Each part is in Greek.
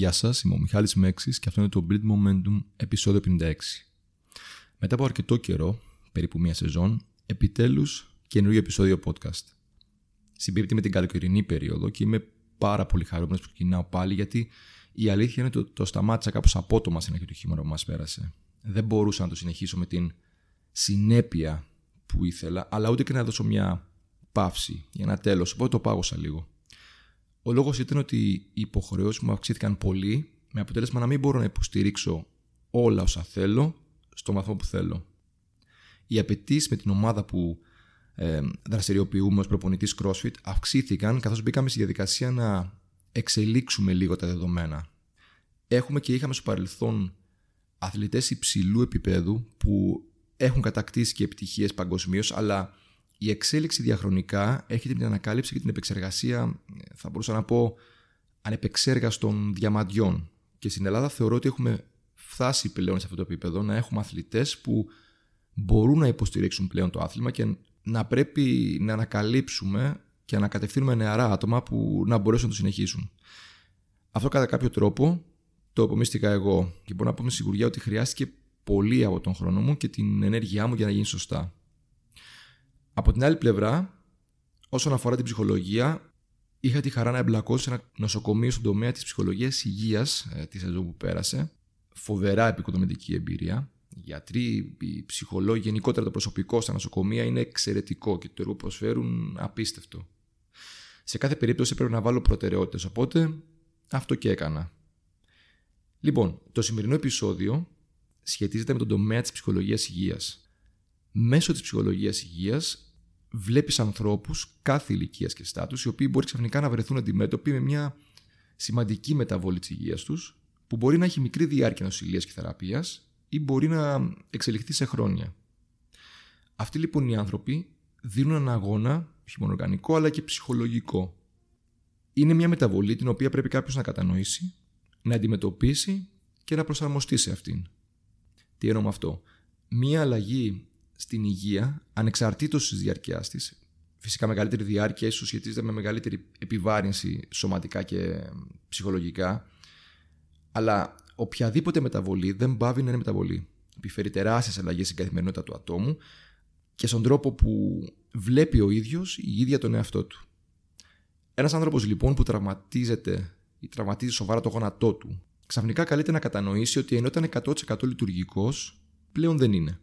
Γεια σας, είμαι ο Μιχάλης Μέξης και αυτό είναι το Build Momentum επεισόδιο 56. Μετά από αρκετό καιρό, περίπου μία σεζόν, επιτέλους καινούργιο επεισόδιο podcast. Συμπίπτει με την καλοκαιρινή περίοδο και είμαι πάρα πολύ χαρούμενος που ξεκινάω πάλι γιατί η αλήθεια είναι ότι το, το σταμάτησα κάπως απότομα στην αρχή του χειμώνα που μας πέρασε. Δεν μπορούσα να το συνεχίσω με την συνέπεια που ήθελα, αλλά ούτε και να δώσω μια παύση για ένα τέλος, οπότε το πάγωσα λίγο. Ο λόγος ήταν ότι οι υποχρεώσεις μου αυξήθηκαν πολύ, με αποτέλεσμα να μην μπορώ να υποστηρίξω όλα όσα θέλω στο βαθμό που θέλω. Οι απαιτήσεις με την ομάδα που ε, δραστηριοποιούμε ως προπονητής CrossFit αυξήθηκαν καθώς μπήκαμε στη διαδικασία να εξελίξουμε λίγο τα δεδομένα. Έχουμε και είχαμε στο παρελθόν αθλητές υψηλού επίπεδου που έχουν κατακτήσει και επιτυχίες παγκοσμίως, αλλά η εξέλιξη διαχρονικά έρχεται την ανακάλυψη και την επεξεργασία, θα μπορούσα να πω, ανεπεξέργαστων διαμαντιών. Και στην Ελλάδα θεωρώ ότι έχουμε φτάσει πλέον σε αυτό το επίπεδο να έχουμε αθλητές που μπορούν να υποστηρίξουν πλέον το άθλημα και να πρέπει να ανακαλύψουμε και να κατευθύνουμε νεαρά άτομα που να μπορέσουν να το συνεχίσουν. Αυτό κατά κάποιο τρόπο το απομίστηκα εγώ και μπορώ να πω με σιγουριά ότι χρειάστηκε πολύ από τον χρόνο μου και την ενέργειά μου για να γίνει σωστά. Από την άλλη πλευρά, όσον αφορά την ψυχολογία, είχα τη χαρά να εμπλακώ σε ένα νοσοκομείο στον τομέα της ψυχολογίας υγείας ε, της σεζόν που πέρασε. Φοβερά επικοδομητική εμπειρία. Οι γιατροί, οι ψυχολόγοι, γενικότερα το προσωπικό στα νοσοκομεία είναι εξαιρετικό και το έργο που προσφέρουν απίστευτο. Σε κάθε περίπτωση πρέπει να βάλω προτεραιότητες, οπότε αυτό και έκανα. Λοιπόν, το σημερινό επεισόδιο σχετίζεται με τον τομέα της ψυχολογίας υγείας μέσω της ψυχολογίας υγείας βλέπεις ανθρώπους κάθε ηλικίας και στάτους οι οποίοι μπορεί ξαφνικά να βρεθούν αντιμέτωποι με μια σημαντική μεταβόλη της υγείας τους που μπορεί να έχει μικρή διάρκεια νοσηλείας και θεραπείας ή μπορεί να εξελιχθεί σε χρόνια. Αυτοί λοιπόν οι άνθρωποι δίνουν ένα αγώνα, όχι μόνο οργανικό αλλά και ψυχολογικό. Είναι μια μεταβολή την οποία πρέπει κάποιος να κατανοήσει, να αντιμετωπίσει και να προσαρμοστεί σε αυτήν. Τι εννοώ με αυτό; Μία αλλαγή στην υγεία, ανεξαρτήτως της διαρκείας της. Φυσικά μεγαλύτερη διάρκεια ίσως σχετίζεται με μεγαλύτερη επιβάρυνση σωματικά και ψυχολογικά, αλλά οποιαδήποτε μεταβολή δεν πάβει να είναι μεταβολή. Επιφέρει τεράστιες αλλαγές στην καθημερινότητα του ατόμου και στον τρόπο που βλέπει ο ίδιος η ίδια τον εαυτό του. Ένας άνθρωπος λοιπόν που τραυματίζεται ή τραυματίζει σοβαρά το γόνατό του, ξαφνικά καλείται να κατανοήσει ότι ενώ ήταν 100% λειτουργικός, πλέον δεν είναι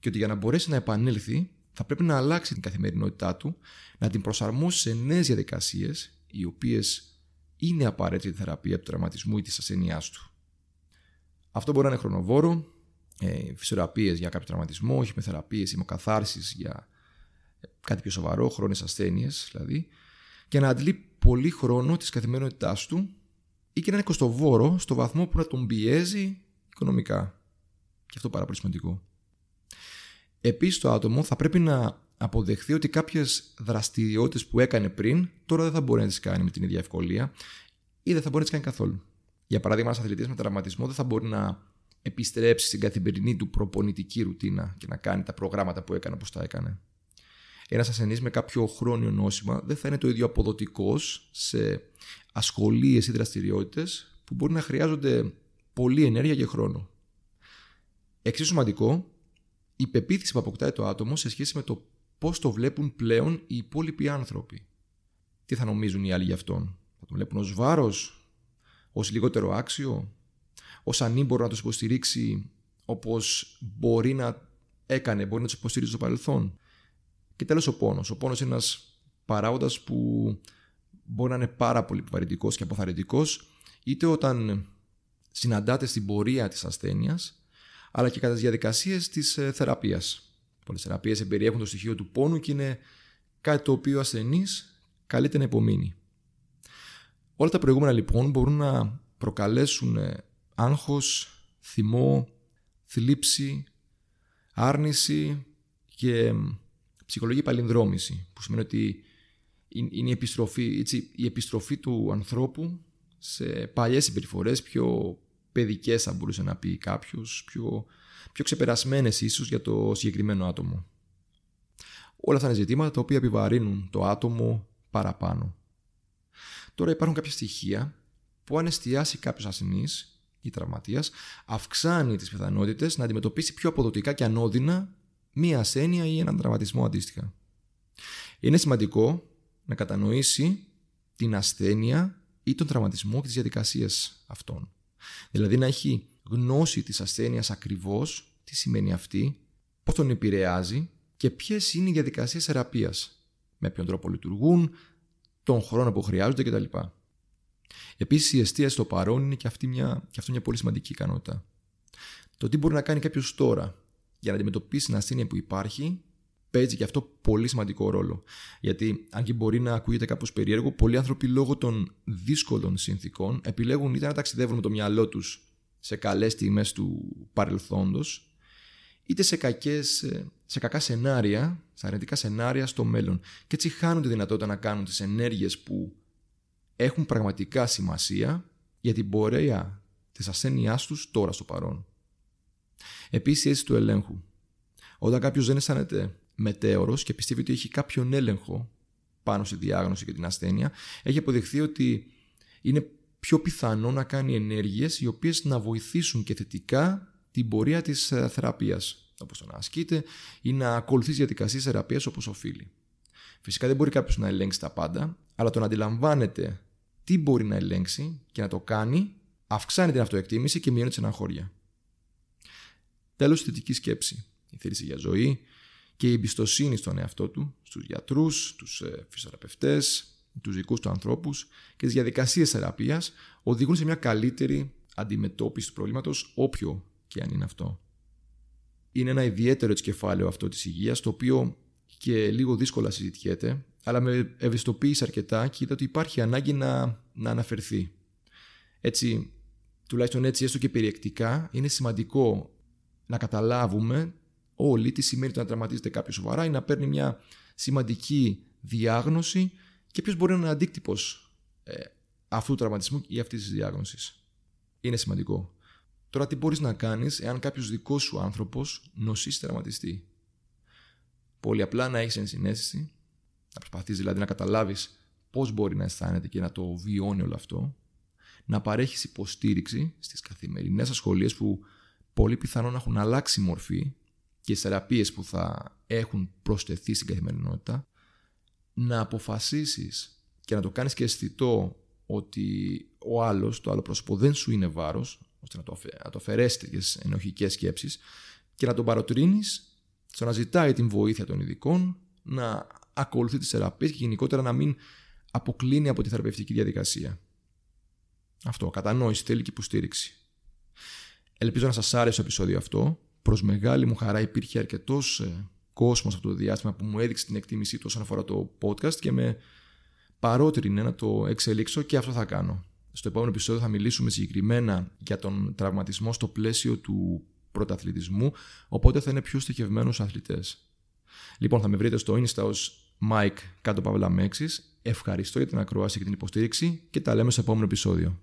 και ότι για να μπορέσει να επανέλθει θα πρέπει να αλλάξει την καθημερινότητά του, να την προσαρμόσει σε νέες διαδικασίες, οι οποίες είναι απαραίτητη θεραπεία του τραυματισμού ή της ασθενειάς του. Αυτό μπορεί να είναι χρονοβόρο, ε, φυσιοθεραπείες για κάποιο τραυματισμό, χημεθεραπείες, ημοκαθάρσει για κάτι πιο σοβαρό, χρόνιες ασθένειες δηλαδή, και να αντλεί πολύ χρόνο της καθημερινότητάς του ή και να είναι κοστοβόρο στο βαθμό που να τον πιέζει οικονομικά. Και αυτό πάρα πολύ σημαντικό. Επίσης, το άτομο θα πρέπει να αποδεχθεί ότι κάποιες δραστηριότητες που έκανε πριν τώρα δεν θα μπορεί να τις κάνει με την ίδια ευκολία ή δεν θα μπορεί να τις κάνει καθόλου. Για παράδειγμα, ένας αθλητής με τραυματισμό δεν θα μπορεί να επιστρέψει στην καθημερινή του προπονητική ρουτίνα και να κάνει τα προγράμματα που έκανε όπως τα έκανε. Ένας ασθενής με κάποιο χρόνιο νόσημα δεν θα είναι το ίδιο αποδοτικός σε ασχολίες ή δραστηριότητες που μπορεί να χρειάζονται πολλή ενέργεια και χρόνο. Εξίσου σημαντικό η πεποίθηση που αποκτάει το άτομο σε σχέση με το πώς το βλέπουν πλέον οι υπόλοιποι άνθρωποι. Τι θα νομίζουν οι άλλοι γι' αυτόν; Θα τον βλέπουν ως βάρος, ως λιγότερο άξιο, ως ανήμπορο να τους υποστηρίξει όπως μπορεί να έκανε, μπορεί να τους υποστηρίξει στο παρελθόν. Και τέλος ο πόνος. Ο πόνος είναι ένας παράγοντας που μπορεί να είναι πάρα πολύ επιβαρυντικό και αποθαρρυντικός, είτε όταν συναντάτε στην πορεία της ασθένειας, αλλά και κατά τις διαδικασίες της ε, θεραπείας. Πολλές θεραπείες εμπεριέχουν το στοιχείο του πόνου και είναι κάτι το οποίο ο ασθενής καλείται να υπομείνει. Όλα τα προηγούμενα λοιπόν μπορούν να προκαλέσουν ε, άγχος, θυμό, θλίψη, άρνηση και ψυχολογική παλινδρόμηση που σημαίνει ότι είναι η επιστροφή, έτσι, η επιστροφή του ανθρώπου σε παλιές συμπεριφορές πιο παιδικές θα μπορούσε να πει κάποιος, πιο, πιο ξεπερασμένες ίσως για το συγκεκριμένο άτομο. Όλα αυτά είναι ζητήματα τα οποία επιβαρύνουν το άτομο παραπάνω. Τώρα υπάρχουν κάποια στοιχεία που αν εστιάσει κάποιος ασθενής ή τραυματίας, αυξάνει τις πιθανότητες να αντιμετωπίσει πιο αποδοτικά και ανώδυνα μία ασθένεια ή έναν τραυματισμό αντίστοιχα. Είναι σημαντικό να κατανοήσει την ασθένεια ή τον τραυματισμό και τις διαδικασίες αυτών. Δηλαδή να έχει γνώση της ασθένειας ακριβώς, τι σημαίνει αυτή, πώς τον επηρεάζει και ποιες είναι οι διαδικασίες θεραπείας, με ποιον τρόπο λειτουργούν, τον χρόνο που χρειάζονται κτλ. Επίσης, η εστίαση στο παρόν είναι και, αυτή μια, και αυτό μια πολύ σημαντική ικανότητα. Το τι μπορεί να κάνει κάποιος τώρα για να αντιμετωπίσει την ασθένεια που υπάρχει παίζει και αυτό πολύ σημαντικό ρόλο. Γιατί, αν και μπορεί να ακούγεται κάπως περίεργο, πολλοί άνθρωποι λόγω των δύσκολων συνθήκων επιλέγουν είτε να ταξιδεύουν με το μυαλό τους σε καλές τιμές του παρελθόντος, είτε σε, κακές, σε κακά σενάρια, σε αρνητικά σενάρια στο μέλλον. Και έτσι χάνουν τη δυνατότητα να κάνουν τις ενέργειες που έχουν πραγματικά σημασία για την πορεία της ασθένειάς τους τώρα στο παρόν. Επίσης η αίσθηση του ελέγχου. Όταν κάποιος δεν αισθάνεται μετέωρος και πιστεύει ότι έχει κάποιον έλεγχο πάνω στη διάγνωση και την ασθένεια, έχει αποδειχθεί ότι είναι πιο πιθανό να κάνει ενέργειες οι οποίες να βοηθήσουν και θετικά την πορεία της ε, θεραπείας, όπως το να ασκείται ή να ακολουθεί διαδικασίες θεραπείας όπως οφείλει. Φυσικά δεν μπορεί κάποιος να ελέγξει τα πάντα, αλλά το να αντιλαμβάνεται τι μπορεί να ελέγξει και να το κάνει, αυξάνει την αυτοεκτίμηση και μειώνει την αναχώρια. Τέλος, η θετική σκέψη. Η θέληση για ζωή και η εμπιστοσύνη στον εαυτό του, στους γιατρούς, τους ε, φυσιοθεραπευτές, τους δικούς του ανθρώπους και τις διαδικασίες θεραπείας οδηγούν σε μια καλύτερη αντιμετώπιση του προβλήματος, όποιο και αν είναι αυτό. Είναι ένα ιδιαίτερο έτσι κεφάλαιο αυτό της υγείας, το οποίο και λίγο δύσκολα συζητιέται, αλλά με ευαισθητοποίησε αρκετά και είδα ότι υπάρχει ανάγκη να, να αναφερθεί. Έτσι, τουλάχιστον έτσι έστω και περιεκτικά, είναι σημαντικό να καταλάβουμε όλοι τι σημαίνει το να τραυματίζεται κάποιος σοβαρά ή να παίρνει μια σημαντική διάγνωση και ποιος μπορεί να είναι αντίκτυπος ε, αυτού του τραυματισμού ή αυτής της διάγνωσης. Είναι σημαντικό. Τώρα, τι μπορείς να κάνεις εάν κάποιος δικός σου άνθρωπος νοσήσει τραυματιστεί. Πολύ απλά να έχεις ενσυναίσθηση να προσπαθείς δηλαδή να καταλάβεις πώς μπορεί να αισθάνεται και να το βιώνει όλο αυτό, να παρέχεις υποστήριξη στις καθημερινές ασχολίες που πολύ πιθανόν έχουν αλλάξει μορφή και στι θεραπείες που θα έχουν προσθεθεί στην καθημερινότητα, να αποφασίσεις και να το κάνεις και αισθητό ότι ο άλλος, το άλλο πρόσωπο δεν σου είναι βάρος, ώστε να το, να το αφαιρέσεις τέτοιες ενοχικές σκέψεις και να τον παροτρύνεις στο να ζητάει την βοήθεια των ειδικών, να ακολουθεί τις θεραπείες και γενικότερα να μην αποκλίνει από τη θεραπευτική διαδικασία. Αυτό, κατανόηση, θέλει και υποστήριξη. Ελπίζω να σας άρεσε το επεισόδιο αυτό. Προς μεγάλη μου χαρά υπήρχε αρκετός ε, κόσμος αυτό το διάστημα που μου έδειξε την εκτίμησή του όσον αφορά το podcast και με παρότρινε να το εξελίξω και αυτό θα κάνω. Στο επόμενο επεισόδιο θα μιλήσουμε συγκεκριμένα για τον τραυματισμό στο πλαίσιο του πρωταθλητισμού, οπότε θα είναι πιο στοχευμένους αθλητές. Λοιπόν, θα με βρείτε στο Insta ως Mike κάτω παύλα Ευχαριστώ για την ακρόαση και την υποστήριξη και τα λέμε στο επόμενο επεισόδιο.